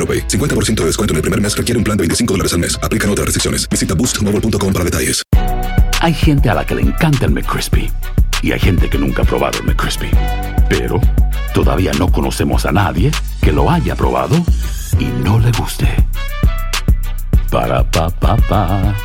AroPay. 50% de descuento en el primer mes requiere un plan de 25 dólares al mes. Aplican otras restricciones. Visita boostmobile.com para detalles. Hay gente a la que le encanta el McCrispy y hay gente que nunca ha probado el McCrispy. Pero todavía no conocemos a nadie que lo haya probado y no le guste. Para pa pa pa.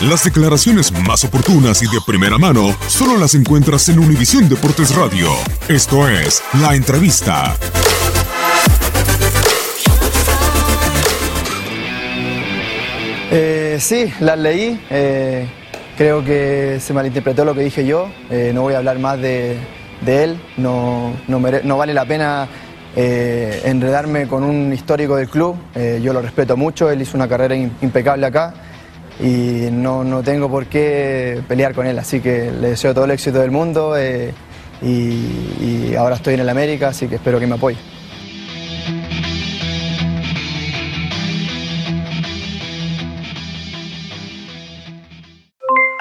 Las declaraciones más oportunas y de primera mano solo las encuentras en Univisión Deportes Radio. Esto es La Entrevista. Eh, sí, las leí. eh, creo que se malinterpretó lo que dije yo. eh, no voy a hablar más de, él. No, no no vale la pena enredarme con un histórico del club. Yo lo respeto mucho. Él hizo una carrera im- impecable acá y no, no tengo por qué pelear con él. Así que le deseo todo el éxito del mundo y, y ahora estoy en el América, así que espero que me apoye.